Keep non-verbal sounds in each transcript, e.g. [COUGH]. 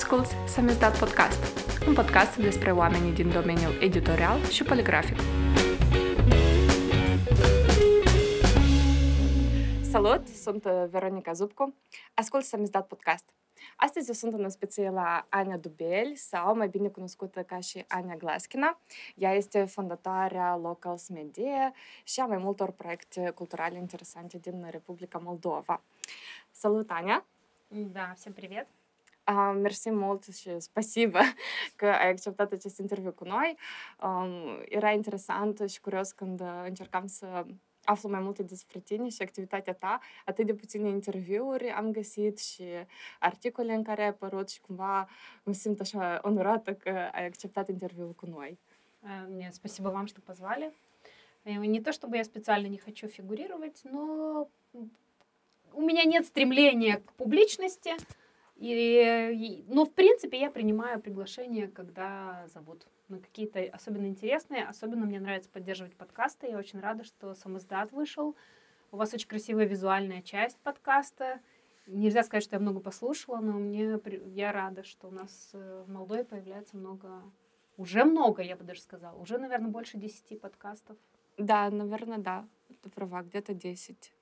Asculți Samizdat Podcast, un podcast despre oamenii din domeniul editorial și poligrafic. Salut, sunt uh, Veronica Zubcu. Ascult Samizdat Podcast. Astăzi eu sunt în speție la Ania Dubel, sau mai bine cunoscută ca și Ania Glaskina. Ea este fondatoarea Locals Media și a mai multor proiecte culturale interesante din Republica Moldova. Salut, Ania! Da, всем привет! Uh, mult și spasibo că ai acceptat acest interviu cu noi. Um, era interesant și curios când încercam să aflu mai multe despre tine și activitatea ta, atât de puține interviuri am găsit și articole în care ai apărut și cumva mă simt așa onorată că ai acceptat interviul cu noi. Мне спасибо вам, что позвали. Не то, чтобы я специально не хочу фигурировать, но у меня нет стремления к публичности. И, ну, в принципе, я принимаю приглашение, когда зовут на какие-то особенно интересные. Особенно мне нравится поддерживать подкасты. Я очень рада, что сам издат вышел. У вас очень красивая визуальная часть подкаста. Нельзя сказать, что я много послушала, но мне я рада, что у нас э, в Молдове появляется много, уже много, я бы даже сказала, уже, наверное, больше десяти подкастов. Да, наверное, да, ты права, где-то десять.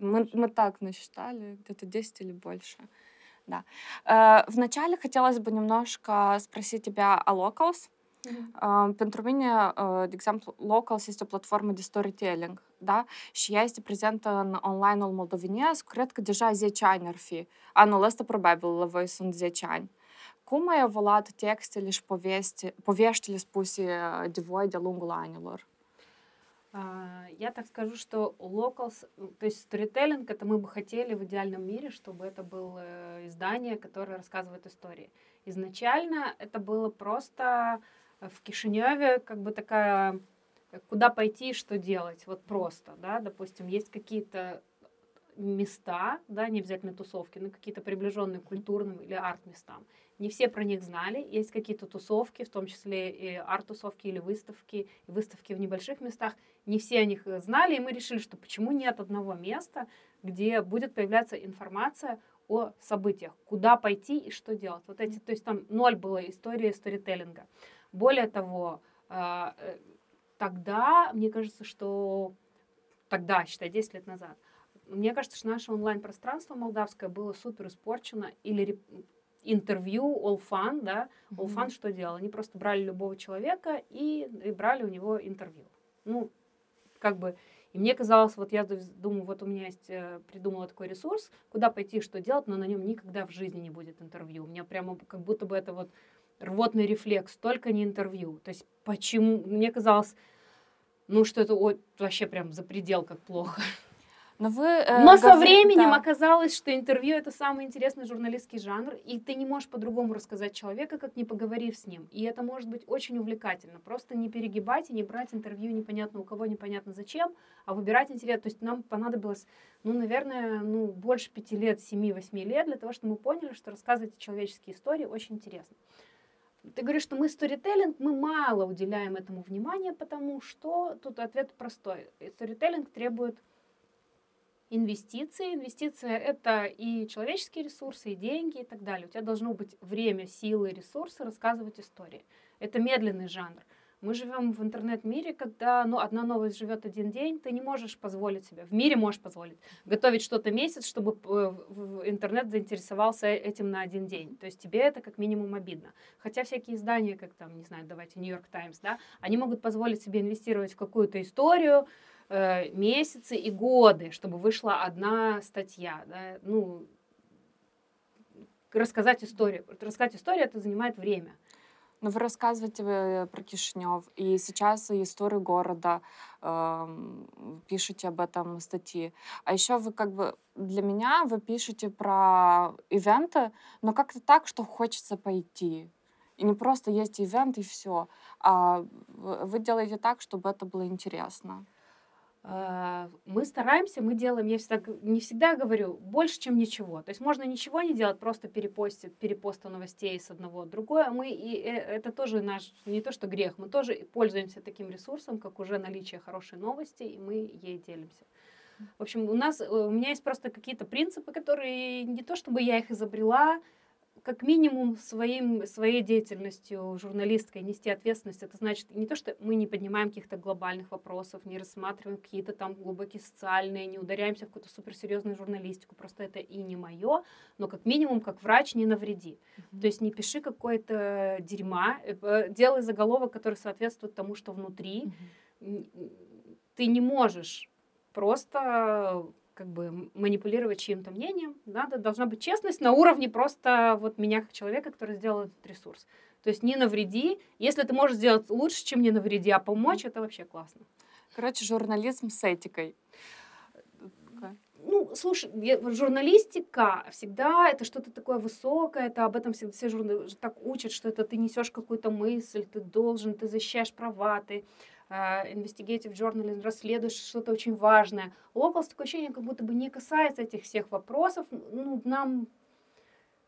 Мы, мы так насчитали, где-то десять или больше. Да. Э, вначале хотелось бы немножко sпросить тебя о Locals. Mm-hmm. Pentru mine, de exemplu, Locals este o platformă de storytelling, da? Și ea este prezentă în online-ul moldovenesc, cred că deja 10 ani ar fi. Anul ăsta, probabil, la voi sunt 10 ani. Cum au evoluat textele și povesti, poveștile spuse de voi de-a lungul anilor? Я так скажу, что locals, то есть storytelling, это мы бы хотели в идеальном мире, чтобы это было издание, которое рассказывает истории. Изначально это было просто в Кишиневе как бы такая, куда пойти и что делать, вот просто, да, допустим, есть какие-то места, да, не обязательно тусовки, но какие-то приближенные к культурным или арт-местам. Не все про них знали. Есть какие-то тусовки, в том числе и арт-тусовки или выставки, выставки в небольших местах. Не все о них знали, и мы решили, что почему нет одного места, где будет появляться информация о событиях, куда пойти и что делать. Вот эти, то есть там ноль было истории сторителлинга. Более того, а, э, тогда, мне кажется, что тогда, считай, 10 лет назад, мне кажется, что наше онлайн-пространство молдавское было супер испорчено или интервью, all fun, да, all fun mm-hmm. что делал? Они просто брали любого человека и, и брали у него интервью. Ну, как бы, и мне казалось, вот я думаю, вот у меня есть, э, придумала такой ресурс, куда пойти, что делать, но на нем никогда в жизни не будет интервью. У меня прямо как будто бы это вот рвотный рефлекс, только не интервью. То есть почему, мне казалось, ну, что это о, вообще прям за предел как плохо. Но, вы, э, Но со временем да. оказалось, что интервью это самый интересный журналистский жанр, и ты не можешь по-другому рассказать человека, как не поговорив с ним. И это может быть очень увлекательно. Просто не перегибать и не брать интервью непонятно у кого, непонятно зачем, а выбирать интерес. То есть нам понадобилось, ну, наверное, ну, больше пяти лет, семи-восьми лет для того, чтобы мы поняли, что рассказывать человеческие истории очень интересно. Ты говоришь, что мы сторителлинг, мы мало уделяем этому внимания, потому что тут ответ простой. Сторителлинг требует инвестиции. Инвестиции — это и человеческие ресурсы, и деньги, и так далее. У тебя должно быть время, силы, ресурсы рассказывать истории. Это медленный жанр. Мы живем в интернет-мире, когда ну, одна новость живет один день, ты не можешь позволить себе, в мире можешь позволить, готовить что-то месяц, чтобы э, интернет заинтересовался этим на один день. То есть тебе это как минимум обидно. Хотя всякие издания, как там, не знаю, давайте, Нью-Йорк Таймс, да, они могут позволить себе инвестировать в какую-то историю, э, месяцы и годы, чтобы вышла одна статья. Да? Ну, рассказать историю. Рассказать историю это занимает время. Но вы рассказываете э, про Кишинев, и сейчас историю города э, пишете об этом статьи. А еще вы как бы для меня вы пишете про ивенты, но как-то так, что хочется пойти. И не просто есть ивент и все, а вы делаете так, чтобы это было интересно. А, мы стараемся, мы делаем, я всегда, не всегда говорю, больше, чем ничего. То есть можно ничего не делать, просто перепостить, перепоста новостей с одного в другое. Мы, и э, это тоже наш, не то что грех, мы тоже пользуемся таким ресурсом, как уже наличие хорошей новости, и мы ей делимся. В общем, у нас, э, у меня есть просто какие-то принципы, которые не то чтобы я их изобрела, как минимум своим, своей деятельностью журналисткой нести ответственность, это значит не то, что мы не поднимаем каких-то глобальных вопросов, не рассматриваем какие-то там глубокие социальные, не ударяемся в какую-то суперсерьезную журналистику, просто это и не мое, но как минимум как врач не навреди. Mm-hmm. То есть не пиши какое-то дерьма, э, делай заголовок, который соответствует тому, что внутри. Mm-hmm. Ты не можешь просто как бы манипулировать чьим-то мнением. Надо, должна быть честность на уровне просто вот меня как человека, который сделал этот ресурс. То есть не навреди. Если ты можешь сделать лучше, чем не навреди, а помочь, это вообще классно. Короче, журнализм с этикой. Ну, слушай, журналистика всегда это что-то такое высокое, это об этом все, все журналисты так учат, что это ты несешь какую-то мысль, ты должен, ты защищаешь права, ты investigative journalism, расследуешь что-то очень важное. Locals такое ощущение, как будто бы не касается этих всех вопросов. Ну, нам,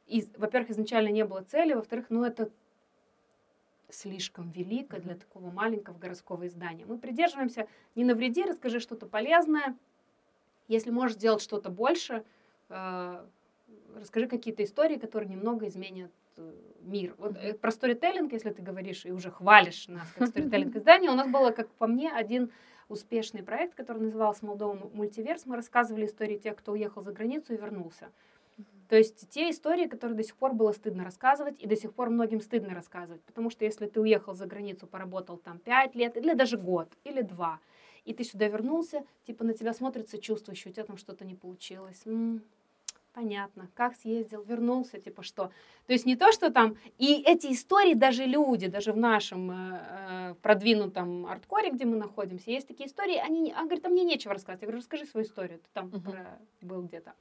из, во-первых, изначально не было цели, во-вторых, ну, это слишком велико для такого маленького городского издания. Мы придерживаемся не навреди, расскажи что-то полезное. Если можешь сделать что-то больше, э, расскажи какие-то истории, которые немного изменят Э, мир. Вот э, про сторителлинг, если ты говоришь и уже хвалишь нас как сторителлинг издание, у нас было, как по мне, один успешный проект, который назывался «Молдова мультиверс». Мы рассказывали истории тех, кто уехал за границу и вернулся. То есть те истории, которые до сих пор было стыдно рассказывать, и до сих пор многим стыдно рассказывать. Потому что если ты уехал за границу, поработал там пять лет, или даже год, или два, и ты сюда вернулся, типа на тебя смотрится чувство, что у тебя там что-то не получилось. М-м, понятно, как съездил, вернулся, типа что. То есть не то, что там... И эти истории даже люди, даже в нашем э, э продвинутом арткоре, где мы находимся, есть такие истории, они... А говорит, а мне нечего рассказать. Я говорю, расскажи свою историю, ты там uh-huh. про, был где-то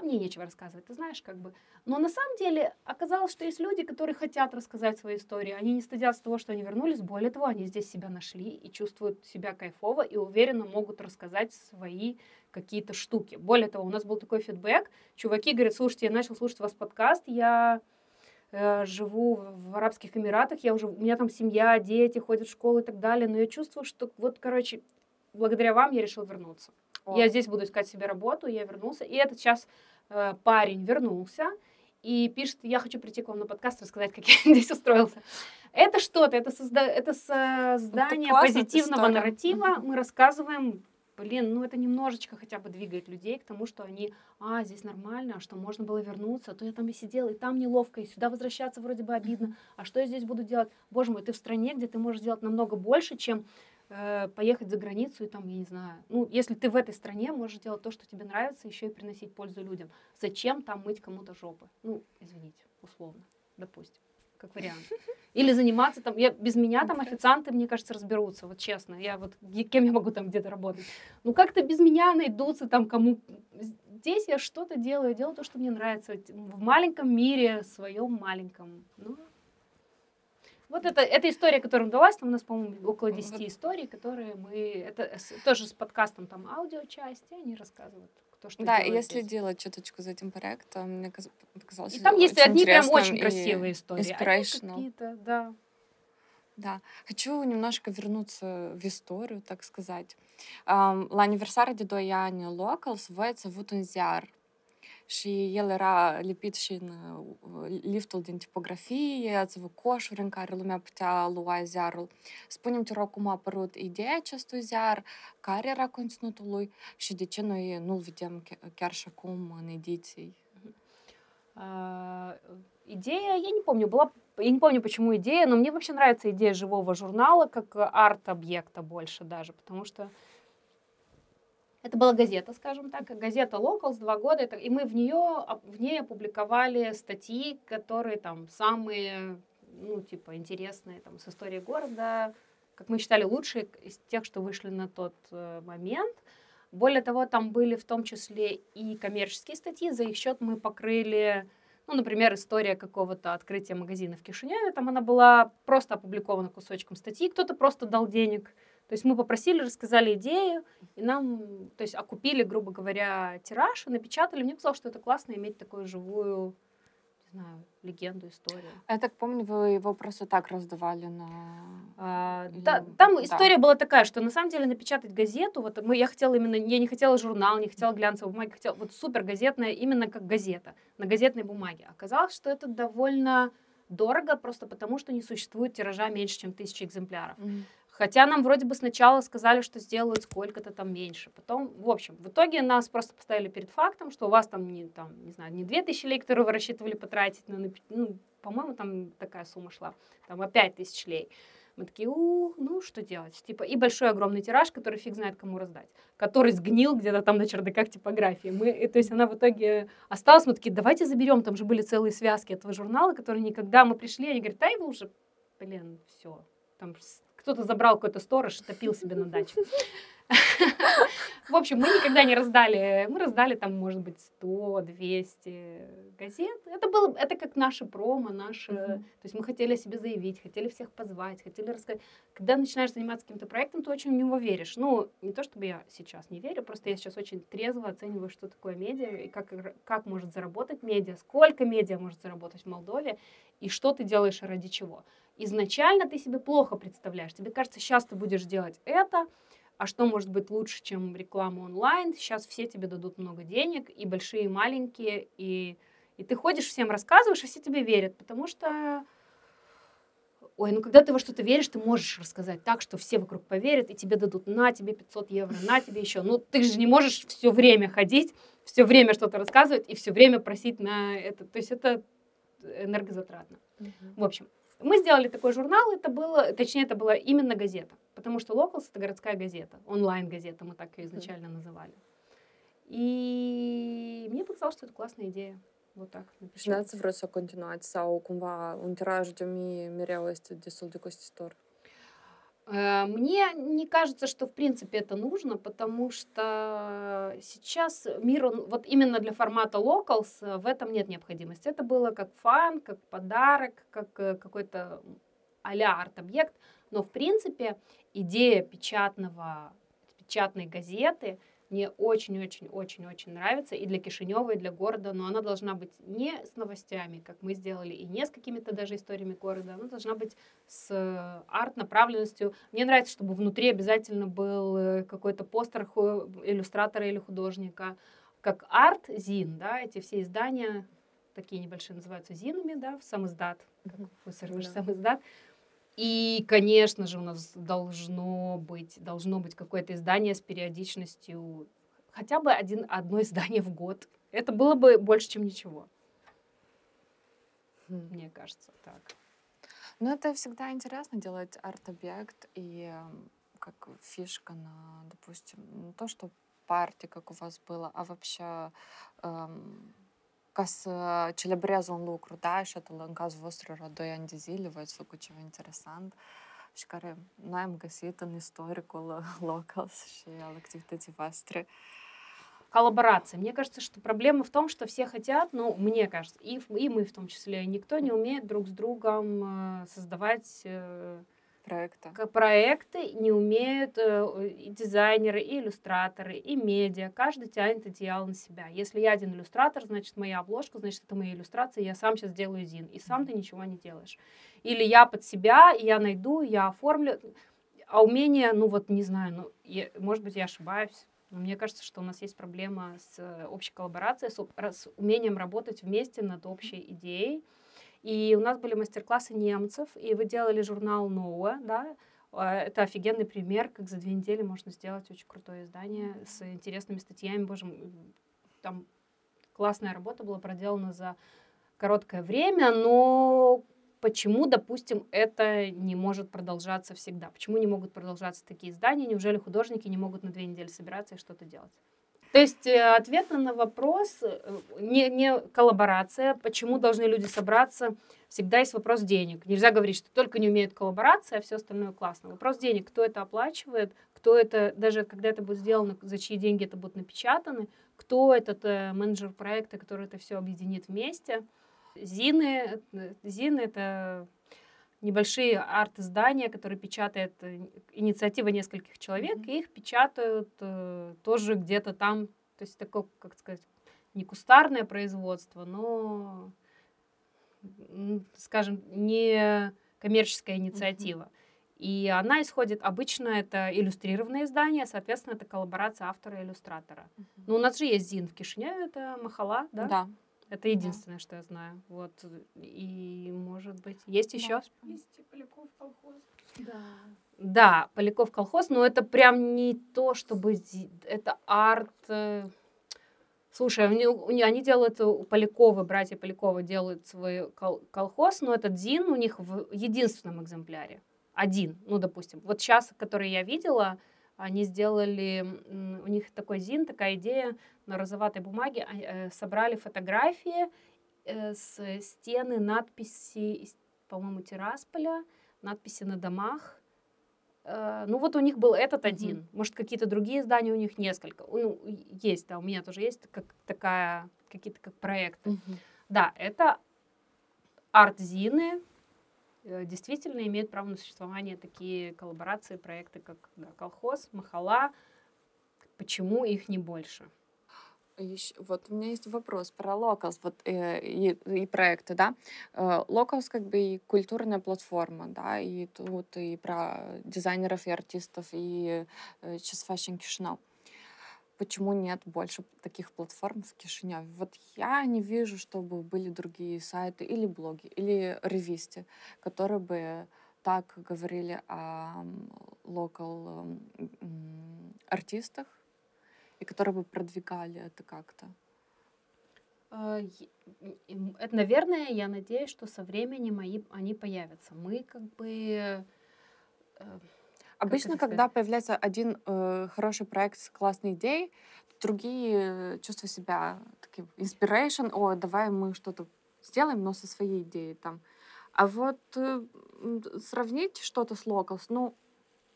а мне нечего рассказывать, ты знаешь, как бы. Но на самом деле оказалось, что есть люди, которые хотят рассказать свои истории, они не стыдятся того, что они вернулись, более того, они здесь себя нашли и чувствуют себя кайфово и уверенно могут рассказать свои какие-то штуки. Более того, у нас был такой фидбэк, чуваки говорят, слушайте, я начал слушать вас подкаст, я э, живу в Арабских Эмиратах, я уже, у меня там семья, дети, ходят в школу и так далее, но я чувствую, что вот, короче, благодаря вам я решил вернуться. О. Я здесь буду искать себе работу, я вернулся. И этот сейчас парень вернулся и пишет, я хочу прийти к вам на подкаст, рассказать, как [LAUGHS] я здесь устроился. Это что-то, это, созда... это создание это позитивного история. нарратива. Мы рассказываем, блин, ну это немножечко хотя бы двигает людей к тому, что они, а, здесь нормально, а что можно было вернуться, а то я там и сидела, и там неловко, и сюда возвращаться вроде бы обидно, а что я здесь буду делать? Боже мой, ты в стране, где ты можешь делать намного больше, чем Э, поехать за границу и там, я не знаю, ну, если ты в этой стране можешь делать то, что тебе нравится, еще и приносить пользу людям. Зачем там мыть кому-то жопы? Ну, извините, условно, допустим, как вариант. [LAUGHS] Или заниматься там, я, без меня там официанты, мне кажется, разберутся, вот честно, я вот, кем я могу там где-то работать? Ну, как-то без меня найдутся там кому... Здесь я что-то делаю, делаю то, что мне нравится, в маленьком мире, своем маленьком. Ну, вот это, эта история, которая удалась, там у нас, по-моему, около 10 историй, которые мы... Это тоже с подкастом там аудиочасть, и они рассказывают кто что Да, делает если здесь. делать чуточку за этим проектом, мне казалось, И там есть одни прям очень красивые истории. Какие-то, да. Да, хочу немножко вернуться в историю, так сказать. Deux ans locals называется Вутунзяр și el era lipit și în liftul din tipografie, ați avut coșuri în care lumea putea lua ziarul. Spunem te rog cum a apărut ideea acestui ziar, care era conținutul lui și de ce noi nu-l vedem chiar și acum în ediții. Uh, идея, я не помню, была, я не помню, почему идея, но мне вообще нравится идея живого журнала как арт-объекта больше даже, потому что Это была газета, скажем так, газета Locals два года, и мы в нее, в ней опубликовали статьи, которые там самые, ну, типа, интересные, там, с истории города, как мы считали, лучшие из тех, что вышли на тот э, момент. Более того, там были в том числе и коммерческие статьи, за их счет мы покрыли, ну, например, история какого-то открытия магазина в Кишиневе, там она была просто опубликована кусочком статьи, кто-то просто дал денег, то есть мы попросили, рассказали идею, и нам, то есть окупили, грубо говоря, тираж, и напечатали. Мне казалось, что это классно иметь такую живую, не знаю, легенду, историю. Я так помню, вы его просто так раздавали на... А, Или- да, там да. история была такая, что на самом деле напечатать газету, вот мы, я хотела именно, я не хотела журнал, не хотела глянцевой бумаги, хотела вот супер газетная, именно как газета, на газетной бумаге. Оказалось, что это довольно дорого, просто потому что не существует тиража меньше, чем тысячи экземпляров. Мгм. Хотя нам вроде бы сначала сказали, что сделают сколько-то там меньше. Потом, в общем, в итоге нас просто поставили перед фактом, что у вас там не, там, не знаю, не 2000 лей, которые вы рассчитывали потратить, на, ну, по-моему, там такая сумма шла, там, а 5000 лей. Мы такие, у, ну, что делать? Типа, и большой огромный тираж, который фиг знает кому раздать, который сгнил где-то там на чердаках типографии. Мы, и, то есть она в итоге осталась, мы такие, давайте заберем, там же были целые связки этого журнала, которые никогда мы пришли, они говорят, да, его уже, блин, все, там кто-то забрал какой-то сторож и топил себе на даче. В общем, мы никогда не раздали, мы раздали там, может быть, 100, 200 газет. Это было, это как наше промо, наше, то есть мы хотели о себе заявить, хотели всех позвать, хотели рассказать. Когда начинаешь заниматься каким-то проектом, ты очень в него веришь. Ну, не то чтобы я сейчас не верю, просто я сейчас очень трезво оцениваю, что такое медиа и как, как может заработать медиа, сколько медиа может заработать в Молдове и что ты делаешь ради чего. Изначально ты себе плохо представляешь. Тебе кажется, сейчас ты будешь делать это, а что может быть лучше, чем реклама онлайн? Сейчас все тебе дадут много денег, и большие, и маленькие, и, и ты ходишь, всем рассказываешь, и все тебе верят, потому что... Ой, ну когда ты во что-то веришь, ты можешь рассказать так, что все вокруг поверят, и тебе дадут на тебе 500 евро, на тебе еще. Ну, ты же не можешь все время ходить, все время что-то рассказывать и все время просить на это. То есть это энергозатратно. Мгм. В общем, мы сделали такой журнал, это было, точнее, это была именно газета, потому что Locals — это городская газета, онлайн-газета, мы так ее изначально называли. И мне показалось, что это классная идея. Вот так напишу. n-ați vrut să continuați sau cumva un tiraj de 1000 mereu este destul de costisitor? Э, Мне не кажется, что в принципе это нужно, потому что сейчас мир, он, вот именно для формата Locals э, в этом нет необходимости. Это было как фан, как подарок, как э, какой-то а-ля арт-объект. Но в принципе идея печатного, печатной газеты мне очень-очень-очень-очень нравится и для Кишинева, и для города, но она должна быть не с новостями, как мы сделали, и не с какими-то даже историями города, она должна быть с э, арт-направленностью. Мне нравится, чтобы внутри обязательно был э, какой-то постер иллюстратора или художника. Как арт-зин, да, эти все издания, такие небольшие называются зинами, да, в сам издат, как Да. сам издат. И, конечно же, у нас должно быть, должно быть какое-то издание с периодичностью хотя бы один, одно издание в год. Это было бы больше, чем ничего, Мгм. мне кажется, так. Ну, это всегда интересно делать арт-объект и как фишка на, допустим, не то, что парти, как у вас было, а вообще эм, ca să celebrezi un lucru, da? Și atât în cazul vostru era 2 ani de zile, voi ați făcut ceva interesant și care noi am găsit în istoricul Locals și al activității voastre. коллаборация. Мне кажется, что проблема в том, что все хотят, ну, мне кажется, и, и мы в том числе, никто не умеет друг с другом э, создавать э, Проекта. как проекты, не умеют э, и дизайнеры, и иллюстраторы, и медиа. Каждый тянет одеяло на себя. Если я один иллюстратор, значит, моя обложка, значит, это мои иллюстрации, я сам сейчас делаю зин, и сам ты ничего не делаешь. Или я под себя, я найду, я оформлю. А умение, ну вот, не знаю, ну, я- может быть, я ошибаюсь, мне кажется, что у нас есть проблема с э, общей коллаборацией, с, с умением работать вместе над общей идеей. И у нас были мастер-классы немцев, и вы делали журнал Ноуэ, да, А, это офигенный пример, как за две недели можно сделать очень крутое издание с интересными статьями. Боже там классная работа была проделана за короткое время, но почему, допустим, это не может продолжаться всегда? Почему не могут продолжаться такие издания? Неужели художники не могут на две недели собираться и что-то делать? То есть э, ответ на вопрос э, не, не коллаборация, почему должны люди собраться, всегда есть вопрос денег. Нельзя говорить, что только не умеют коллаборация, а все остальное классно. Вопрос денег, кто это оплачивает, кто это, даже когда это будет сделано, за чьи деньги это будет напечатаны, кто этот э, менеджер проекта, который это все объединит вместе. Зины, э, Зины это небольшие арт-издания, которые печатает э, инициатива нескольких человек, Мгм. и их печатают э, тоже где-то там, то есть такое, как сказать, не кустарное производство, но скажем, не коммерческая инициатива. Uh-huh. И она исходит, обычно это иллюстрированное издание, соответственно, это коллаборация автора и иллюстратора. Uh-huh. Ну, у нас же есть Зин в Кишине, это Махала, да? Да. Это единственное, да. что я знаю. Вот. И, может быть, есть еще? Есть Поляков колхоз. Да. Да, Поляков колхоз, но это прям не то, чтобы... Это арт... Э, слушай, у них, они делают, у Полякова, братья Полякова делают свой кол колхоз, но этот ЗИН у них в единственном экземпляре. Один, ну, допустим. Вот сейчас, который я видела, они сделали, у них такой ЗИН, такая идея, на розоватой бумаге а, э, собрали фотографии э, с стены, надписи, по-моему, Тирасполя, надписи на домах. Э, ну вот у них был этот один, mm-hmm. может какие-то другие издания у них несколько. Ну есть, да, у меня тоже есть как такая какие-то как проекты. Mm-hmm. Да, это арт-зины, действительно имеют право на существование такие коллаборации, проекты, как да, колхоз, махала. Почему их не больше? Еще, вот у меня есть вопрос про Locals вот, э, и, и проекты, да. Э, Locals как бы и культурная платформа, да, и тут и про дизайнеров и артистов, и э, сейчас Fashion. Почему нет больше таких платформ в Кишиневе? Вот я не вижу, чтобы были другие сайты или блоги, или ревисты, которые бы так говорили о локал артистах, и которые бы продвигали это как-то? А, это, наверное, я надеюсь, что со временем они, они появятся. Мы как бы... Э, Обычно, когда появляется один э, хороший проект с классной идеей, другие чувствуют себя таким inspiration, о, давай мы что-то сделаем, но со своей идеей там. А вот э, сравнить что-то с Locals, ну,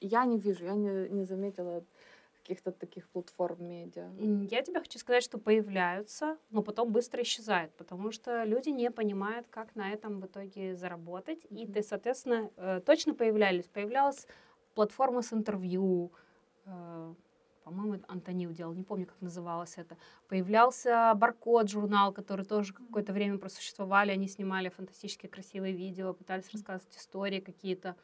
я не вижу, я не, не заметила каких-то таких платформ медиа? Я тебе хочу сказать, что появляются, но потом быстро исчезают, потому что люди не понимают, как на этом в итоге заработать. Mm-hmm. И ты, соответственно, э, точно появлялись. Появлялась платформа с интервью, э, по-моему, Антонил делал, не помню, как называлось это. Появлялся Баркод журнал, который тоже какое-то время просуществовали, они снимали фантастические красивые видео, пытались рассказывать истории какие-то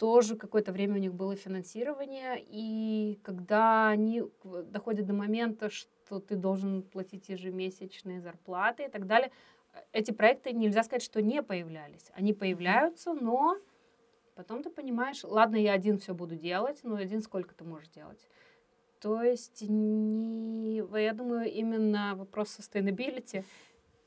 тоже какое-то время у них было финансирование, и когда они доходят до момента, что ты должен платить ежемесячные зарплаты и так далее, эти проекты нельзя сказать, что не появлялись. Они появляются, но потом ты понимаешь, ладно, я один все буду делать, но один сколько ты можешь делать? То есть, не, я думаю, именно вопрос sustainability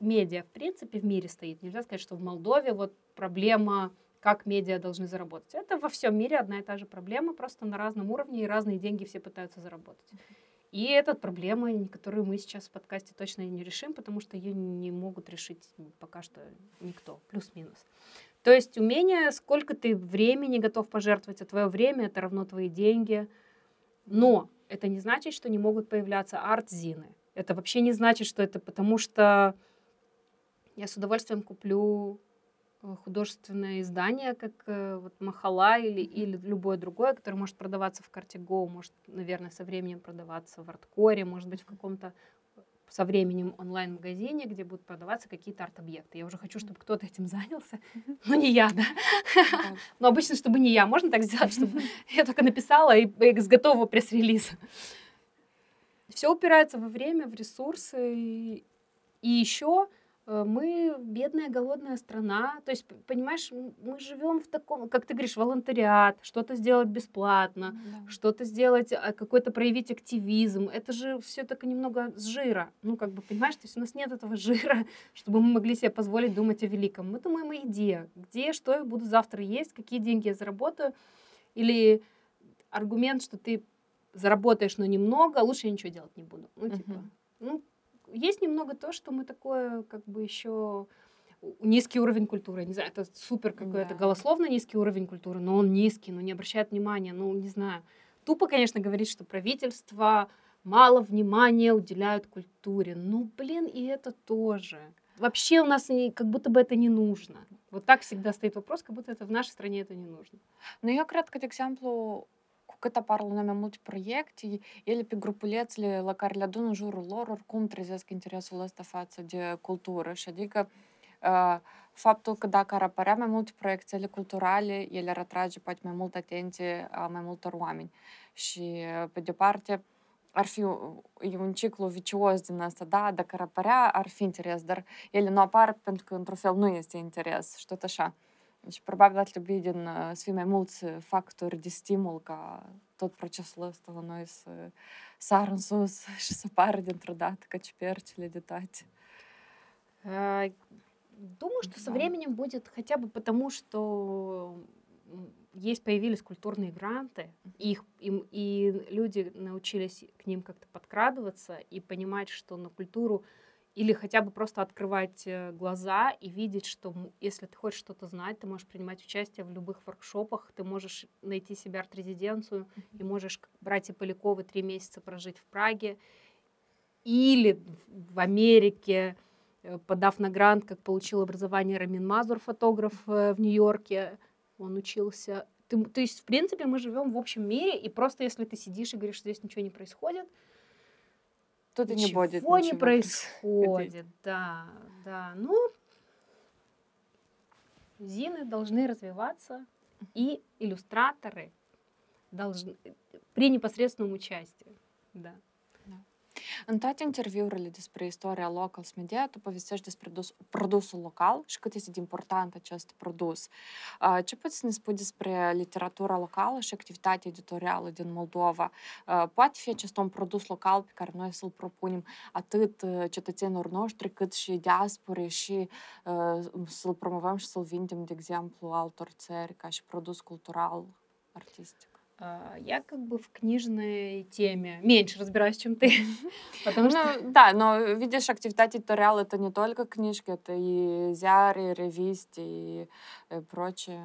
медиа, в принципе, в мире стоит. Нельзя сказать, что в Молдове вот проблема как медиа должны заработать. Это во всем мире одна и та же проблема, просто на разном уровне, и разные деньги все пытаются заработать. И это проблема, которую мы сейчас в подкасте точно не решим, потому что ее не могут решить пока что никто, плюс-минус. То есть умение, сколько ты времени готов пожертвовать, а твое время — это равно твои деньги. Но это не значит, что не могут появляться арт-зины. Это вообще не значит, что это потому что я с удовольствием куплю художественное издание, как э, вот Махала или, или любое другое, которое может продаваться в карте Go, может, наверное, со временем продаваться в арткоре, может быть, в каком-то со временем онлайн-магазине, где будут продаваться какие-то арт-объекты. Я уже хочу, чтобы кто-то этим занялся, но не я, да. [LAUGHS] Но обычно, чтобы не я. Можно так сделать, чтобы [LAUGHS] я только написала и с готового пресс-релиза. Все упирается во время, в ресурсы. И еще Э, мы бедная, голодная страна. То есть, понимаешь, мы живем в таком, как ты говоришь, волонтариат, что-то сделать бесплатно, да. что-то сделать, а, какой-то проявить активизм. Это же все так немного с жира. Ну, как бы, понимаешь, то есть у нас нет этого [LAUGHS] жира, чтобы мы могли себе позволить думать о великом. Мы думаем о еде. Где, что я буду завтра есть, какие деньги я заработаю. Или аргумент, что ты заработаешь, но немного, лучше я ничего делать не буду. Ну, типа, uh-huh. ну, есть немного то, что мы такое, как бы еще низкий уровень культуры. Не знаю, это супер какой-то да. голословно низкий уровень культуры, но он низкий, но не обращает внимания, ну, не знаю. Тупо, конечно, говорить, что правительство мало внимания уделяют культуре. Ну, блин, и это тоже. Вообще у нас не, как будто бы это не нужно. Вот так всегда стоит вопрос, как будто это в нашей стране это не нужно. Ну, я кратко экземплу cât apar la mai multe proiecte, ele pe grupulețele la care le adun în jurul lor, oricum trezesc interesul ăsta față de cultură și adică uh, faptul că dacă ar apărea mai multe proiecte ale culturale, ele ar atrage poate mai multă atenție a mai multor oameni. Și, pe de parte, ar fi e un ciclu vicios din asta, da, dacă ar apărea, ar fi interes, dar ele nu apar pentru că, într-un fel, nu este interes și tot așa. Deci, probabil ar trebui din, să fie mai mulți factori de stimul ca tot procesul ăsta la noi să sară în sus și să pară dintr-o dată ca ciupercile de toate. Думаю, что со временем будет хотя бы потому, что есть появились культурные гранты, и, их, и, и люди научились к ним как-то подкрадываться и понимать, что на культуру или хотя бы просто открывать э, глаза и видеть, что если ты хочешь что-то знать, ты можешь принимать участие в любых воркшопах, ты можешь найти себе арт-резиденцию и можешь, как братья Поляковы, три месяца прожить в Праге или в Америке, э, подав на грант, как получил образование Рамин Мазур, фотограф э, в Нью-Йорке, он учился. Ты, то есть, в принципе, мы живем в общем мире, и просто если ты сидишь и говоришь, что здесь ничего не происходит, Тут и не будет ничего не происходит. Да, да. Ну, зины должны развиваться, и иллюстраторы должны при непосредственном участии. Да. În toate interviurile despre istoria Locals Media, tu povestești despre dus, produsul local și cât este de important acest produs. Ce poți să ne spui despre literatura locală și activitatea editorială din Moldova? Poate fi acest un produs local pe care noi să-l propunem atât cetățenilor noștri, cât și diaspore și să-l promovăm și să-l vindem, de exemplu, altor țări ca și produs cultural, artistic. А, я как бы в книжной теме меньше разбираюсь, чем ты. [LAUGHS] Потому что... Ну, да, но видишь, активитати Ториал это не только книжки, это и зяры, ревисти и э, прочее.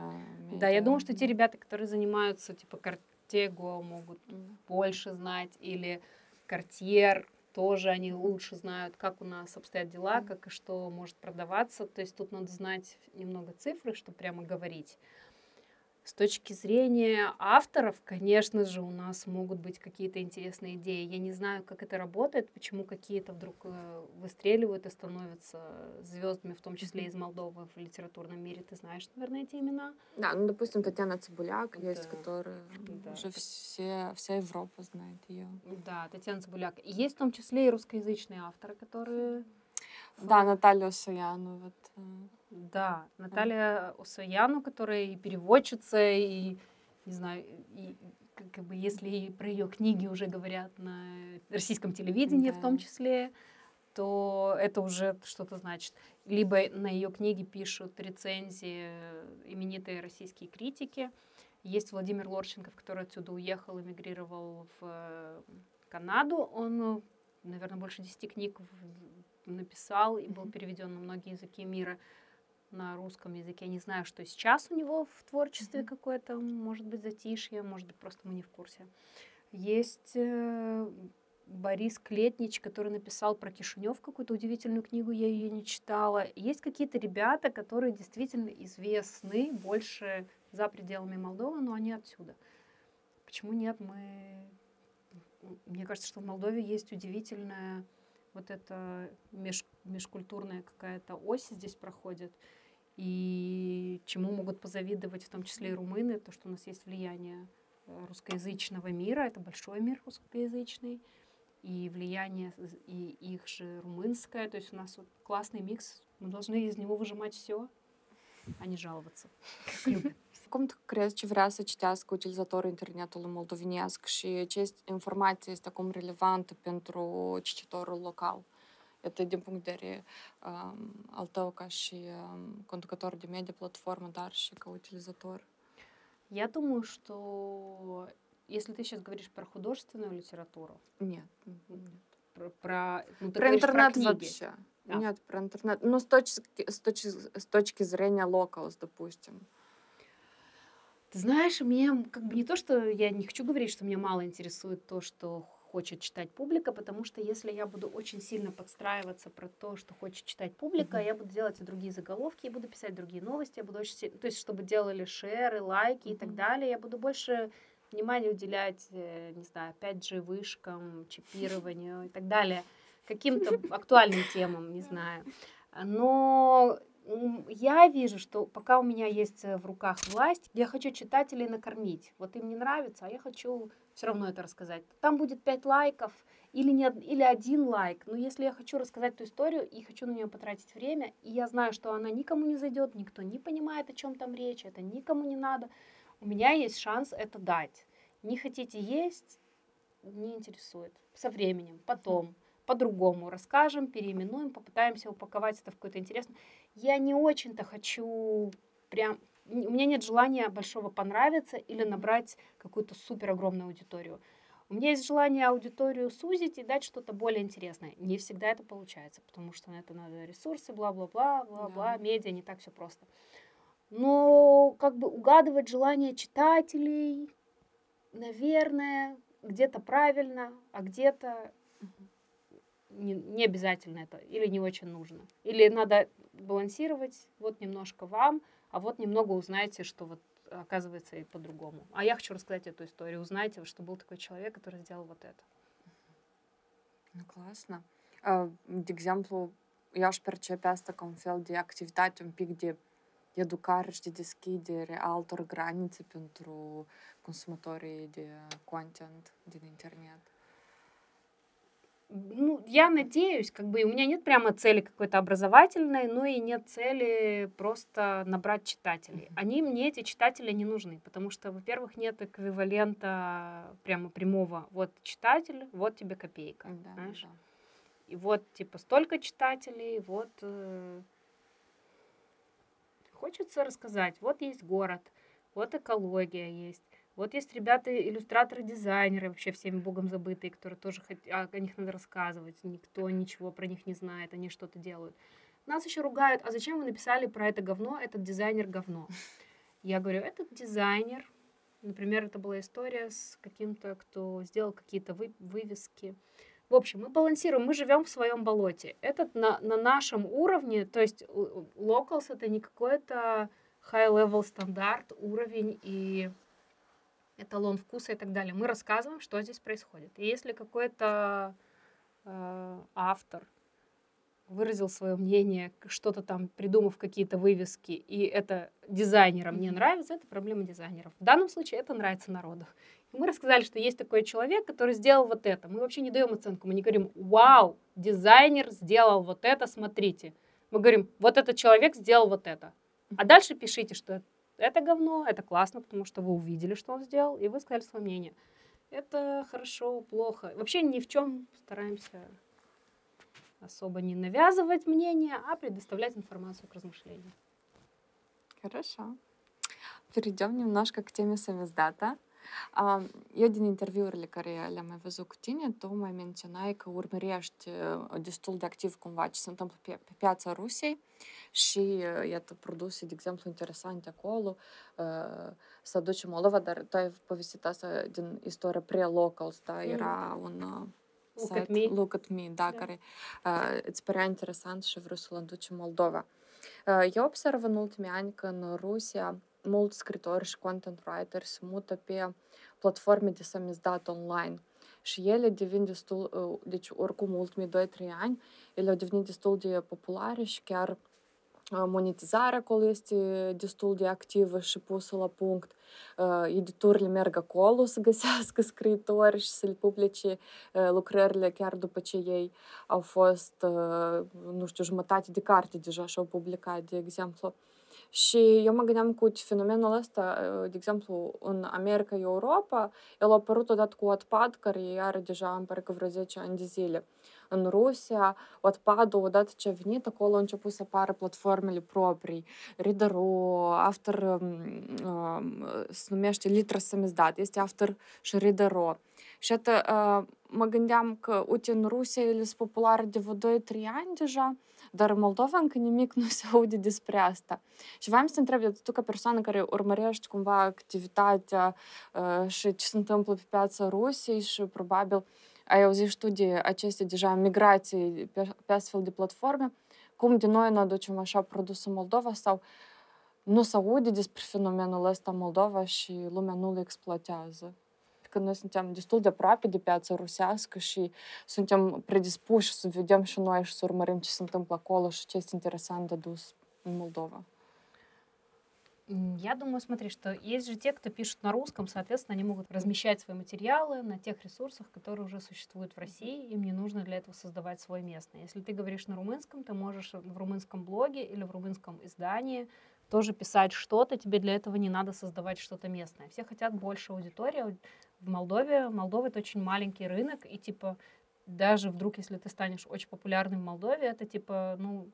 Да, я думаю, что те ребята, которые занимаются типа Картего, могут больше знать, или Картьер, тоже они лучше знают, как у нас обстоят дела, как и что может продаваться. То есть тут надо знать немного цифры, чтобы прямо говорить. С точки зрения авторов, конечно же, у нас могут быть какие-то интересные идеи. Я не знаю, как это работает, почему какие-то вдруг э, выстреливают и становятся звездами, в том числе из Молдовы в литературном мире. Ты знаешь, наверное, эти имена? Да, ну, допустим, Татьяна Цибуляк да. есть, которая да. уже все, вся Европа знает ее. Да, Татьяна Цибуляк. Есть в том числе и русскоязычные авторы, которые... Да, Наталья Саяну. Вот. Да, Наталья Усаяну, которая и переводчица, и, не знаю, и, как бы, если про ее книги уже говорят на российском телевидении да. в том числе, то это уже что-то значит. Либо на ее книги пишут рецензии именитые российские критики. Есть Владимир Лорченков, который отсюда уехал, эмигрировал в Канаду. Он, наверное, больше десяти книг написал и был переведен на многие языки мира на русском языке. Я не знаю, что сейчас у него в творчестве mm-hmm. какое-то, может быть, затишье, может быть, просто мы не в курсе. Есть э, Борис Клетнич, который написал про Кишинев какую-то удивительную книгу, я ее не читала. Есть какие-то ребята, которые действительно известны больше за пределами Молдовы, но они отсюда. Почему нет? Мы... Мне кажется, что в Молдове есть удивительная вот эта меж, межкультурная какая-то ось здесь проходит и чему могут позавидовать в том числе и румыны, то, что у нас есть влияние э, русскоязычного мира, это большой мир русскоязычный, и влияние и их же румынское, то есть у нас вот классный микс, мы должны из него выжимать все, а не жаловаться. Cum crezi ce vrea să citească utilizatorul internetului moldovenesc și ce informație este acum relevantă pentru cititorul local? Это și um, conducător de media platformă, dar și ca utilizator? Я думаю, что если ты сейчас говоришь про художественную литературу... Нет. нет. Про, про, ну, про интернет про вообще. А. Нет, про интернет. Ну, с точки, с точки, с точки зрения locals, допустим. Ты знаешь, меня как бы не то, что я не хочу говорить, что меня мало интересует то, что хочет читать публика, потому что если я буду очень сильно подстраиваться про то, что хочет читать публика, mm-hmm. я буду делать другие заголовки, я буду писать другие новости, я буду очень сильно, то есть чтобы делали шеры, лайки mm-hmm. и так далее, я буду больше внимания уделять, э, не знаю, 5G вышкам, чипированию и так далее, каким-то [LAUGHS] актуальным темам, не знаю. Но я вижу, что пока у меня есть э, в руках власть, я хочу читателей накормить. Вот им не нравится, а я хочу все равно это рассказать. Там будет пять лайков или, не, или один лайк. Но если я хочу рассказать эту историю и хочу на нее потратить время, и я знаю, что она никому не зайдет, никто не понимает, о чем там речь, это никому не надо, у меня есть шанс это дать. Не хотите есть, не интересует. Со временем, потом по-другому расскажем, переименуем, попытаемся упаковать это в какой-то интересный. Я не очень-то хочу прям... У меня нет желания большого понравиться или набрать какую-то супер огромную аудиторию. У меня есть желание аудиторию сузить и дать что-то более интересное. Не всегда это получается, потому что на это надо ресурсы, бла-бла-бла, бла-бла, да. медиа, не так все просто. Но как бы угадывать желания читателей, наверное, где-то правильно, а где-то не, не обязательно это, или не очень нужно. Или надо балансировать, вот немножко вам, а вот немного узнаете, что вот оказывается и по-другому. А я хочу рассказать эту историю. Узнайте, что был такой человек, который сделал вот это. Ну, класно. Uh, de exemplu, eu aș percepea asta ca un fel de activitate un pic de educare și de deschidere a altor. Ну, я надеюсь, как бы у меня нет прямо цели какой-то образовательной, но и нет цели просто набрать читателей. Они мне, эти читатели, не нужны, потому что, во-первых, нет эквивалента прямо прямого. Вот читатель, вот тебе копейка, да, знаешь? Да. И вот, типа, столько читателей, вот... Э, хочется рассказать, вот есть город, вот экология есть, вот есть ребята, иллюстраторы, дизайнеры, вообще всеми богом забытые, которые тоже хот... о них надо рассказывать. Никто ничего про них не знает, они что-то делают. Нас еще ругают, а зачем вы написали про это говно, этот дизайнер говно? Я говорю, этот дизайнер, например, это была история с каким-то, кто сделал какие-то вы... вывески. В общем, мы балансируем, мы живем в своем болоте. Этот на, на нашем уровне, то есть locals это не какой-то high-level стандарт, уровень и эталон вкуса и так далее. Мы рассказываем, что здесь происходит. И если какой-то э, автор выразил свое мнение, что-то там придумав какие-то вывески, и это дизайнерам не нравится, это проблема дизайнеров. В данном случае это нравится народу. И мы рассказали, что есть такой человек, который сделал вот это. Мы вообще не даем оценку, мы не говорим, вау, дизайнер сделал вот это, смотрите. Мы говорим, вот этот человек сделал вот это. А дальше пишите, что это говно, это классно, потому что вы увидели, что он сделал, и вы сказали свое мнение. Это хорошо, плохо. Вообще ни в чем стараемся особо не навязывать мнение, а предоставлять информацию к размышлению. Хорошо. Перейдем немножко к теме самиздата. Eu din interviurile care le-am mai văzut cu tine, tu mai menționai că urmărești destul de activ cumva ce se întâmplă pe, pe piața Rusiei și iată produse, de exemplu, interesante acolo, să aduce Moldova, dar tu ai povestit asta din istoria pre-locals, da? Era un Look site, at me. Look at me, da, yeah. care uh, îți părea interesant și vreau să-l aduci în Moldova. Uh, eu observ în ultimii ani că în Rusia mulți scritori și content writer se mută pe platforme de samizdat online și ele devin destul, deci oricum ultimii 2-3 ani, ele au devenit destul de populare și chiar monetizarea acolo este destul de activă și pusă la punct. Editurile merg acolo să găsească [LAUGHS] scriitori și să le publice lucrările chiar după ce ei au fost, nu știu, jumătate de carte deja și-au publicat, de exemplu. Și eu mă gândeam cu fenomenul ăsta, de exemplu, în America, Europa, el a apărut odată cu Wattpad, care are deja, îmi pare că vreo 10 ani de zile. În Rusia, Wattpad-ul, odată ce a venit, acolo au început să apară platformele proprii, Reader.ro, After, um, se numește Litra Samizdat, este After și Reader.ro. Și iată, mă gândeam că, uite, în Rusia ele sunt populare de vreo 2-3 ani deja, dar în Moldova încă nimic nu se aude despre asta. Și vreau să te întreb, tu ca persoană care urmărești cumva activitatea și ce se întâmplă pe piața Rusiei și probabil ai auzit studii tu de aceste deja migrații pe, pe astfel de platforme, cum din noi ne aducem așa produsul Moldova sau nu se aude despre fenomenul ăsta Moldova și lumea nu le exploatează? Că noi suntem destul de aproape de piața rusească și suntem predispuși să vedem și noi și să urmărim ce se întâmplă acolo și ce este interesant de dus Молдова? Я думаю, смотри, что есть же те, кто пишет на русском, соответственно, они могут размещать свои материалы на тех ресурсах, которые уже существуют в России, им не нужно для этого создавать свой местный. Если ты говоришь на румынском, ты можешь в румынском блоге или в румынском издании тоже писать что-то, тебе для этого не надо создавать что-то местное. Все хотят больше аудитории. В Молдове, Молдова это очень маленький рынок, и типа даже вдруг, если ты станешь очень популярным в Молдове, это типа, ну,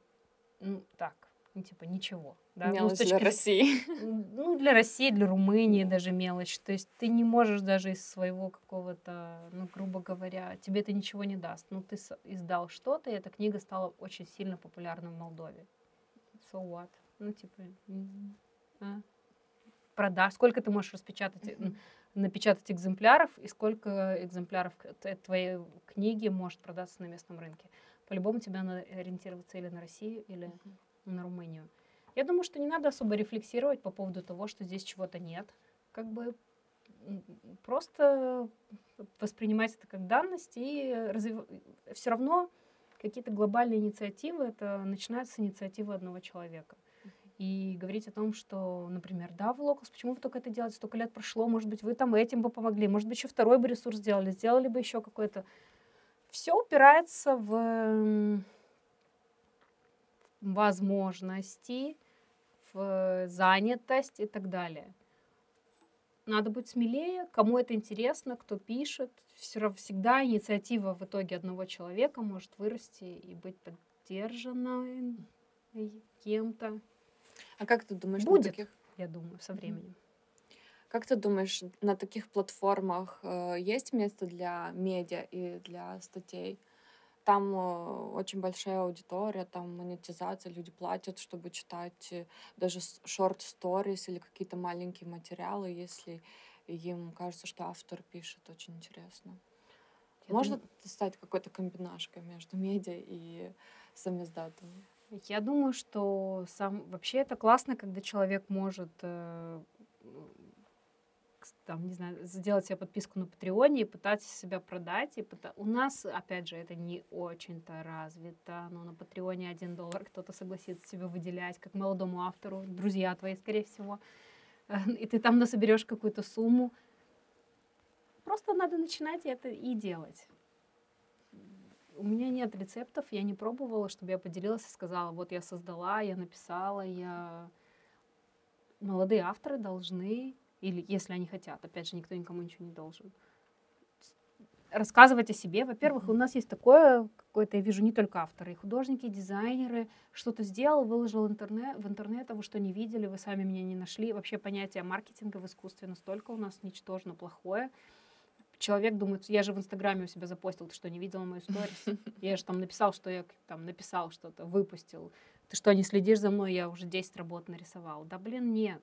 ну так, ну, типа, ничего. Да? Мелочь ну, точки... для России. [LAUGHS] Ну, для России, для Румынии даже мелочь. То есть ты не можешь даже из своего какого-то, ну, грубо говоря, тебе это ничего не даст. Ну, ты издал что-то, и эта книга стала очень сильно популярна в Молдове. So what? Ну, типа, а? продаж. Сколько ты можешь распечатать, mm-hmm. Напечатать экземпляров, и сколько экземпляров твоей книги может продаться на местном рынке. По-любому тебе надо ориентироваться или на Россию, или mm-hmm на Румынию. Я думаю, что не надо особо рефлексировать по поводу того, что здесь чего-то нет. Как бы просто воспринимать это как данность и развив... все равно какие-то глобальные инициативы, это начинается с инициативы одного человека. И говорить о том, что, например, да, в Локус, почему вы только это делаете, столько лет прошло, может быть, вы там этим бы помогли, может быть, еще второй бы ресурс сделали, сделали бы еще какой-то. Все упирается в возможности, в занятость и так далее. Надо быть смелее, кому это интересно, кто пишет. Все, всегда инициатива в итоге одного человека может вырасти и быть поддержана кем-то. А как ты думаешь, будет, таких... я думаю, со временем. Как ты думаешь, на таких платформах э, есть место для медиа и для статей? Там э, очень большая аудитория, там монетизация, люди платят, чтобы читать э, даже шорт-сторис или какие-то маленькие материалы, если им кажется, что автор пишет очень интересно. Я Можно дум... стать какой-то комбинашкой между медиа и самиздатом? Я думаю, что сам вообще это классно, когда человек может э, там, не знаю, сделать себе подписку на Патреоне и пытаться себя продать. И пыта... У нас, опять же, это не очень-то развито, но на Патреоне один доллар кто-то согласится себе выделять, как молодому автору, друзья твои, скорее всего. И ты там насоберешь какую-то сумму. Просто надо начинать это и делать. У меня нет рецептов, я не пробовала, чтобы я поделилась и сказала, вот я создала, я написала, я... Молодые авторы должны или если они хотят. Опять же, никто никому ничего не должен. Рассказывать о себе. Во-первых, у нас есть такое, какое-то, я вижу, не только авторы, и художники, и дизайнеры. Что-то сделал, выложил интернет, в интернет, а вы что не видели, вы сами меня не нашли. Вообще понятие маркетинга в искусстве настолько у нас ничтожно плохое. Человек думает, я же в Инстаграме у себя запостил, ты что, не видела мою сторис? [LAUGHS] Я же там написал, что я там написал что-то, выпустил. Ты что, не следишь за мной? Я уже 10 работ нарисовал. Да блин, нет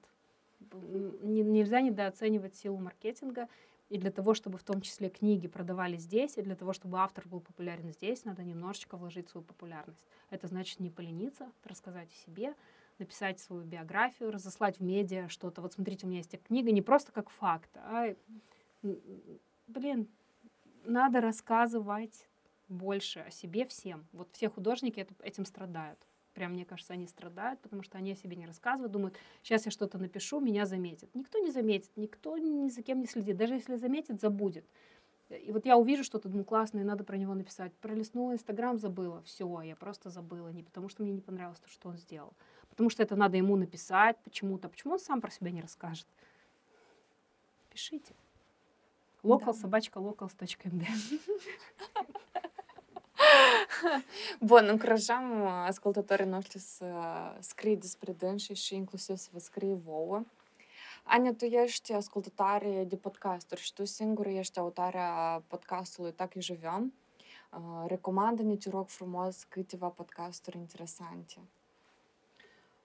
нельзя недооценивать силу маркетинга. И для того, чтобы в том числе книги продавали здесь, и для того, чтобы автор был популярен здесь, надо немножечко вложить свою популярность. Это значит не полениться, рассказать о себе, написать свою биографию, разослать в медиа что-то. Вот смотрите, у меня есть книга не просто как факт, а, блин, надо рассказывать больше о себе всем. Вот все художники этим страдают. Прям, мне кажется, они страдают, потому что они о себе не рассказывают, думают, сейчас я что-то напишу, меня заметят. Никто не заметит, никто ни за кем не следит. Даже если заметит, забудет. И вот я увижу что-то, думаю, классно, и надо про него написать. Пролистнула Инстаграм, забыла. Все, я просто забыла. Не потому, что мне не понравилось то, что он сделал. Потому что это надо ему написать почему-то. Почему он сам про себя не расскажет? Пишите. Local, да. собачка, locals.md. Bun, încurajăm ascultătorii noștri să scrie despre dânsii și inclusiv să vă scrie vouă. Ania, tu ești ascultătoare de podcasturi și tu singură ești autoarea podcastului Так и живем. Recomandă-ne, te rog frumos, câteva podcasturi interesante.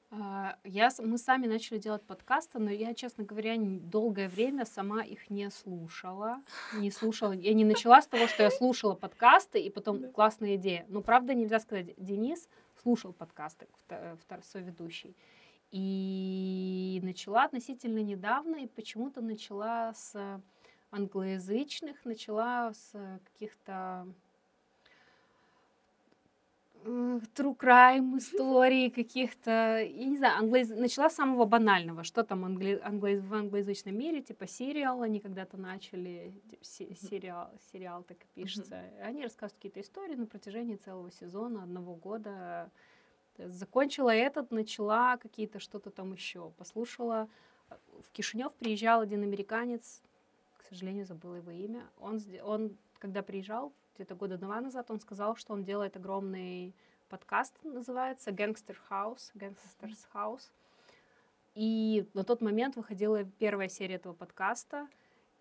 А, я, мы сами начали делать подкасты, но я, честно говоря, долгое время сама их не слушала. Не слушала. Я не начала с того, что я слушала подкасты, и потом классная идея. Но правда нельзя сказать, Денис слушал подкасты, второй ведущий. И начала относительно недавно, и почему-то начала с англоязычных, начала с каких-то true crime истории каких-то, я не знаю, англоиз... начала с самого банального, что там англи... англоиз... в англоязычном мире, типа сериал, они когда-то начали, типа, сериал, сериал так и пишется, mm-hmm. они рассказывают какие-то истории на протяжении целого сезона, одного года, закончила этот, начала какие-то что-то там еще, послушала, в Кишинев приезжал один американец, к сожалению, забыла его имя, он, он когда приезжал, где-то года два назад, он сказал, что он делает огромный подкаст, называется Gangster House, Gangsters House. И на тот момент выходила первая серия этого подкаста,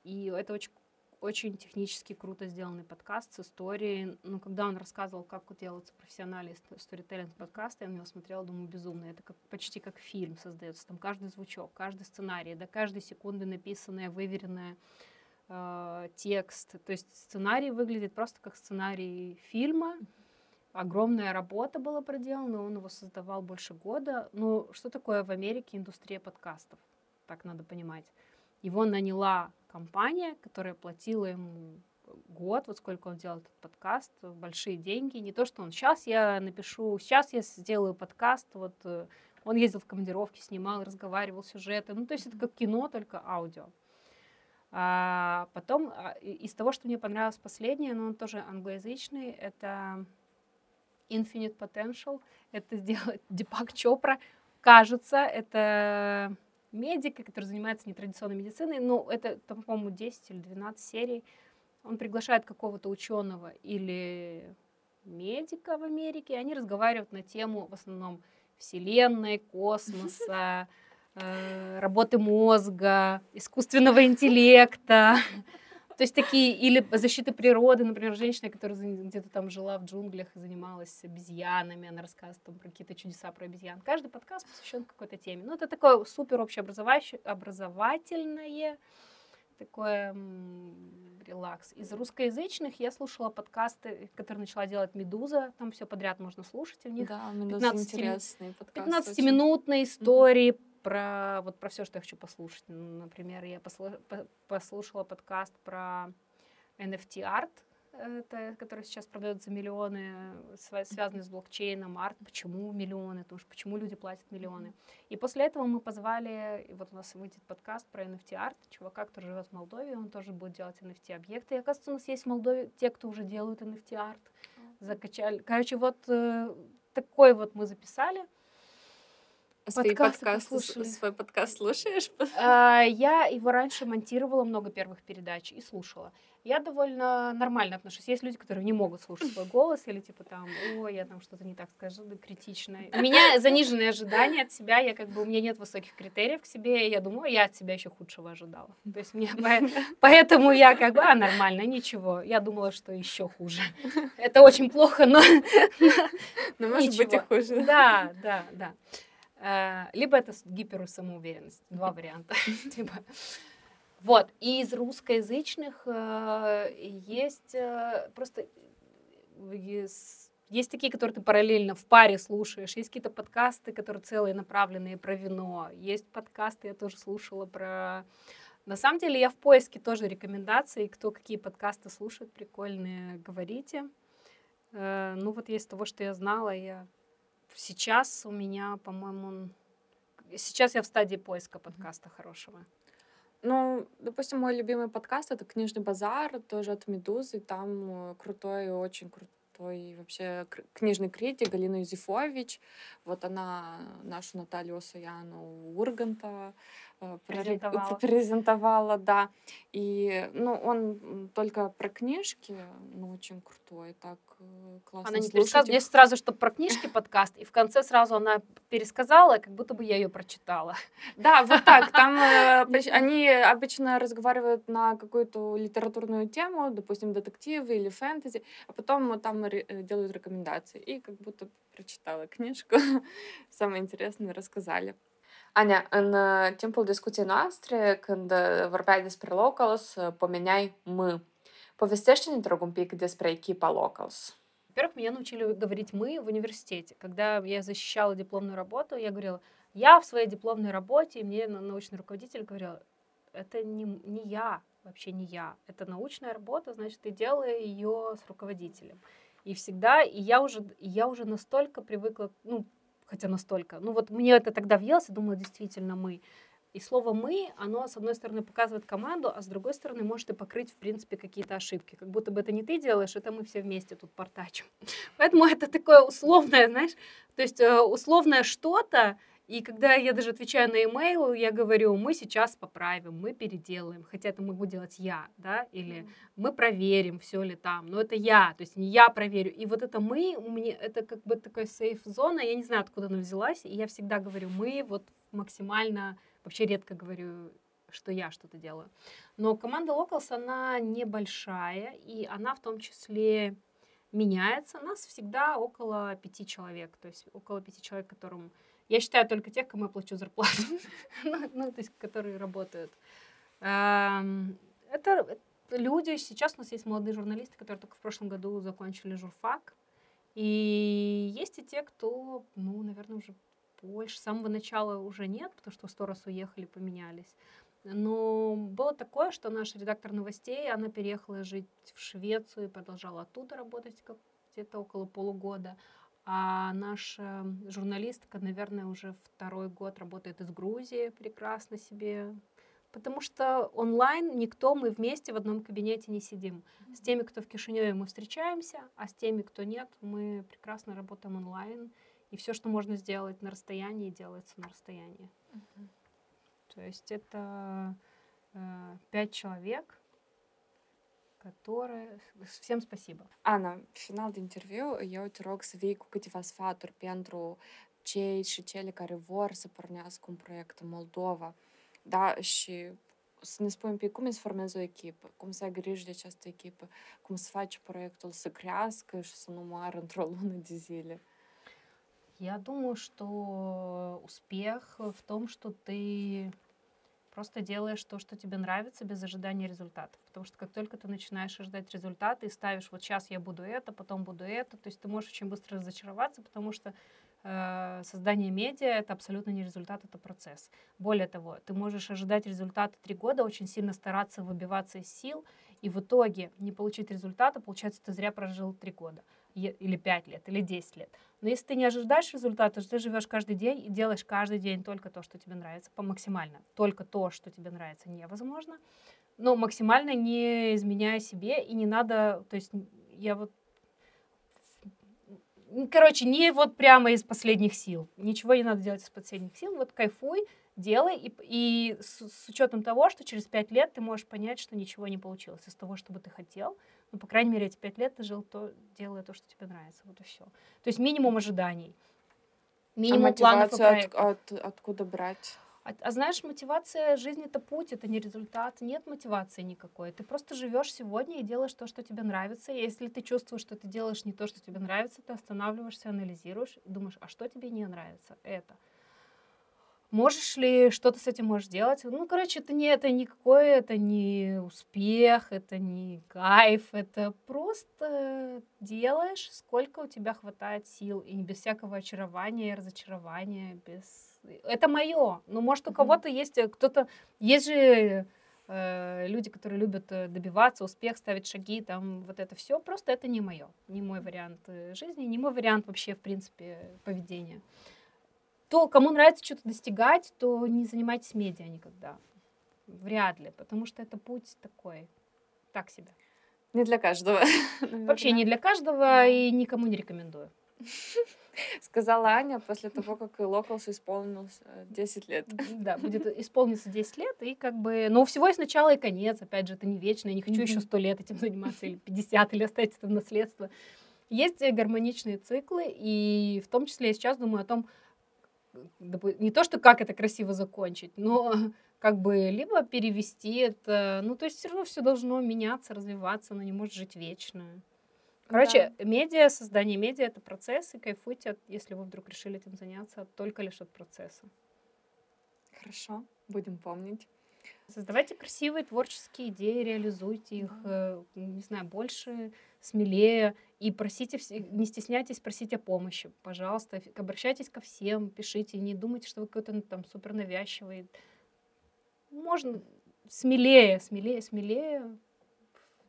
и это очень очень технически круто сделанный подкаст с историей. Ну, когда он рассказывал, как делается профессиональный сторителлинг подкаста, я на него смотрела, думаю, безумно. Это как, почти как фильм создается. Там каждый звучок, каждый сценарий, до каждой секунды написанная, выверенная э, текст. То есть сценарий выглядит просто как сценарий фильма. Огромная работа была проделана, он его создавал больше года. Ну, что такое в Америке индустрия подкастов? Так надо понимать. Его наняла компания, которая платила ему год, вот сколько он делал этот подкаст, большие деньги. Не то, что он сейчас я напишу, сейчас я сделаю подкаст, вот э, он ездил в командировки, снимал, разговаривал, сюжеты. Ну, то есть это как кино, только аудио. А потом, а, из того, что мне понравилось последнее, но он тоже англоязычный, это Infinite Potential. Это сделать [LAUGHS] Дипак Чопра. Кажется, это медика, который занимается нетрадиционной медициной. Ну, это, по-моему, 10 или 12 серий. Он приглашает какого-то ученого или медика в Америке, и они разговаривают на тему в основном Вселенной, [LAUGHS] космоса, работы мозга, искусственного интеллекта. То есть такие, или защиты природы, например, женщина, которая где-то там жила в джунглях и занималась обезьянами, она рассказывает там про какие-то чудеса про обезьян. Каждый подкаст посвящен какой-то теме. Ну, это такое супер общеобразовательное, такое релакс. Из русскоязычных я слушала подкасты, которые начала делать «Медуза». Там все подряд можно слушать. У них да, «Медуза» интересные подкасты. 15-минутные истории mm-hmm про вот про все, что я хочу послушать. Например, я послушала подкаст про NFT арт, это, который сейчас продают за миллионы, связанный с блокчейном, арт, почему миллионы, потому что почему люди платят миллионы. И после этого мы позвали, и вот у нас выйдет подкаст про NFT арт, чувака, который живет в Молдове, он тоже будет делать NFT объекты. И оказывается, у нас есть в Молдове те, кто уже делают NFT арт, закачали. Короче, вот э, такой вот мы записали. Свои подкасты, свой подкаст слушаешь? [LAUGHS] А, я его раньше монтировала много первых передач и слушала. Я довольно нормально отношусь. Есть люди, которые не могут слушать свой голос или типа там, ой, я там что-то не так скажу, да критичное. У меня [LAUGHS] заниженные ожидания от себя, я как бы, у меня нет высоких критериев к себе, я думаю, я от себя еще худшего ожидала. [LAUGHS] То есть мне поэтому я как бы, а, нормально, ничего. Я думала, что еще хуже. Это очень плохо, но... Но может быть и хуже. Да, да, да. Э, либо это гиперсамоуверенность. Два [LAUGHS] варианта. [LAUGHS] типа. Вот. И из русскоязычных э, есть э, просто есть такие, которые ты параллельно в паре слушаешь, есть какие-то подкасты, которые целые направленные про вино, есть подкасты, я тоже слушала про... На самом деле я в поиске тоже рекомендаций, кто какие подкасты слушает, прикольные, говорите. Ну вот есть того, что я знала, я Сейчас у меня, по-моему, сейчас я в стадии поиска подкаста хорошего. Ну, допустим, мой любимый подкаст это Книжный базар, тоже от Медузы. Там э, крутой, очень крутой вообще книжный критик Галина Юзефович. Вот она нашу Наталью Осаяну Урганта презентовала. [LAUGHS] презентовала, да. И, ну, он только про книжки, ну, очень крутой, так э, классно Она не пересказывала, здесь сразу, что про книжки [LAUGHS] подкаст, и в конце сразу она пересказала, как будто бы я ее прочитала. Да, вот так. Там э, [LAUGHS] они обычно разговаривают на какую-то литературную тему, допустим, детективы или фэнтези, а потом там делают рекомендации. И как будто прочитала книжку. Самое интересное рассказали. Anya, în timpul discuției noastre, când vorbeai despre Locals, pomeneai M. Te rog, un pic despre echipa Locals. Во-первых, меня научили говорить «мы» в университете. Когда я защищала дипломную работу, я говорила «я в своей дипломной работе», и мне научный руководитель говорил «это не, не я, вообще не я. Это научная работа, значит, ты делай ее с руководителем». И всегда, и я уже, я уже настолько привыкла, ну, хотя настолько, ну вот мне это тогда въелось, я думала, действительно мы. И слово «мы», оно, с одной стороны, показывает команду, а с другой стороны, может и покрыть, в принципе, какие-то ошибки. Как будто бы это не ты делаешь, это мы все вместе тут портачим. [LAUGHS] Поэтому это такое условное, знаешь, то есть э, условное что-то, и когда я даже отвечаю на имейл, я говорю, мы сейчас поправим, мы переделаем, хотя это могу делать я, да, или мы проверим, все ли там, но это я, то есть не я проверю. И вот это мы, у меня это как бы такая сейф-зона, я не знаю, откуда она взялась, и я всегда говорю, мы вот максимально, вообще редко говорю, что я что-то делаю. Но команда Locals, она небольшая, и она в том числе меняется. Нас всегда около пяти человек, то есть около пяти человек, которым я считаю только тех, кому я плачу зарплату, [LAUGHS] ну, ну, то есть, которые работают. Это люди, сейчас у нас есть молодые журналисты, которые только в прошлом году закончили журфак, и есть и те, кто, ну, наверное, уже больше, с самого начала уже нет, потому что сто раз уехали, поменялись. Но было такое, что наш редактор новостей, она переехала жить в Швецию и продолжала оттуда работать как где-то около полугода. А наша журналистка, наверное, уже второй год работает из Грузии, прекрасно себе. Потому что онлайн никто, мы вместе в одном кабинете не сидим. С теми, кто в Кишиневе, мы встречаемся, а с теми, кто нет, мы прекрасно работаем онлайн. И все, что можно сделать на расстоянии, делается на расстоянии. Uh-huh. То есть это э, пять человек, которые... Всем rog să vii cu câteva sfaturi pentru cei și cele care vor să pornească un proiect în Moldova. Da, și să ne spui un pic cum se formează o echipă, cum ai grijă de această echipă, cum să faci proiectul să crească și să nu moară într-o lună de zile. Я думаю, что успех в том, что ты Просто делаешь то, что тебе нравится, без ожидания результатов. Потому что как только ты начинаешь ожидать результаты и ставишь, вот сейчас я буду это, потом буду это, то есть ты можешь очень быстро разочароваться, потому что э, создание медиа — это абсолютно не результат, это процесс. Более того, ты можешь ожидать результаты три года, очень сильно стараться выбиваться из сил, и в итоге не получить результата, получается, ты зря прожил три года или 5 лет, или 10 лет. Но если ты не ожидаешь результата, ты живешь каждый день и делаешь каждый день только то, что тебе нравится, по максимально. Только то, что тебе нравится, невозможно. Но максимально не изменяя себе, и не надо, то есть я вот короче, не вот прямо из последних сил. Ничего не надо делать из последних сил. Вот кайфуй, делай, и, и с, с учетом того, что через пять лет ты можешь понять, что ничего не получилось из того, что бы ты хотел, ну, по крайней мере, эти пять лет ты жил, то, делая то, что тебе нравится. Вот и все. То есть минимум ожиданий. Минимум а планов и От, от, откуда брать? А, а знаешь, мотивация жизни это путь, это не результат. Нет мотивации никакой. Ты просто живешь сегодня и делаешь то, что тебе нравится. И если ты чувствуешь, что ты делаешь не то, что тебе нравится, ты останавливаешься, анализируешь думаешь, а что тебе не нравится? Это. Можешь ли что-то с этим можешь делать? Ну, короче, это не это никакой, это не успех, это не кайф, это просто делаешь, сколько у тебя хватает сил, и без всякого очарования и разочарования, без... Это мое. Ну, может, у кого-то есть, э, кто-то... Есть же э, люди, которые любят э, добиваться, успех, ставить шаги, там вот это все. Просто это не мое, не мой вариант жизни, не мой вариант вообще, в принципе, поведения то, кому нравится что-то достигать, то не занимайтесь медиа никогда. Вряд ли, потому что это путь такой, так себе. Не для каждого. [LAUGHS] Вообще не для каждого и никому не рекомендую. [LAUGHS] Сказала Аня после того, как Локалс исполнился 10 лет. Да, будет исполниться 10 лет, и как бы... Но у всего есть начало и конец, опять же, это не вечно, я не хочу еще 100 лет этим заниматься, или 50, или оставить это в наследство. Есть гармоничные циклы, и в том числе я сейчас думаю о том, не то, что как это красиво закончить, но [LAUGHS] как бы либо перевести это, ну, то есть все равно все должно меняться, развиваться, оно не может жить вечно. Короче, да. медиа, создание медиа — это процесс, и кайфуйте, от, если вы вдруг решили этим заняться, только лишь от процесса. Хорошо, будем помнить. Создавайте красивые творческие идеи, реализуйте их, э, не знаю, больше, смелее. И просите, не стесняйтесь просить о помощи, пожалуйста. Обращайтесь ко всем, пишите, не думайте, что вы какой-то ну, там супер навязчивый. Можно смелее, смелее, смелее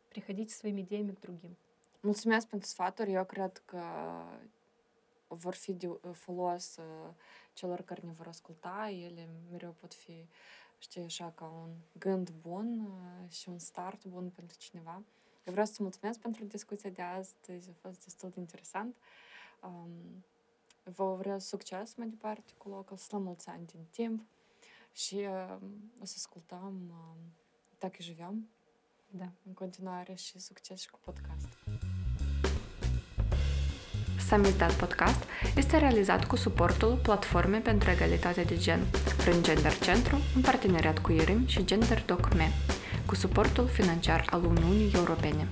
приходить со своими идеями к другим. Mulțumesc pentru sfaturi. Eu cred că vor fi de folos celor care ne vor asculta. Ele mereu pot fi, știi, așa, ca un gând bun și. Eu vreau să mulțumesc pentru discuția de astăzi. A fost destul de interesant. Um, vă vreau succes mai departe cu locul, să la mulți ani din timp și uh, o să ascultăm uh, Так и живем. Da. În continuare și succes și cu podcast. Samizdat Podcast este realizat cu suportul Platformei pentru Egalitate de Gen, prin Gender Centru, în parteneriat cu IRIM și Gender Doc Me, cu suportul financiar al Uniunii Europene.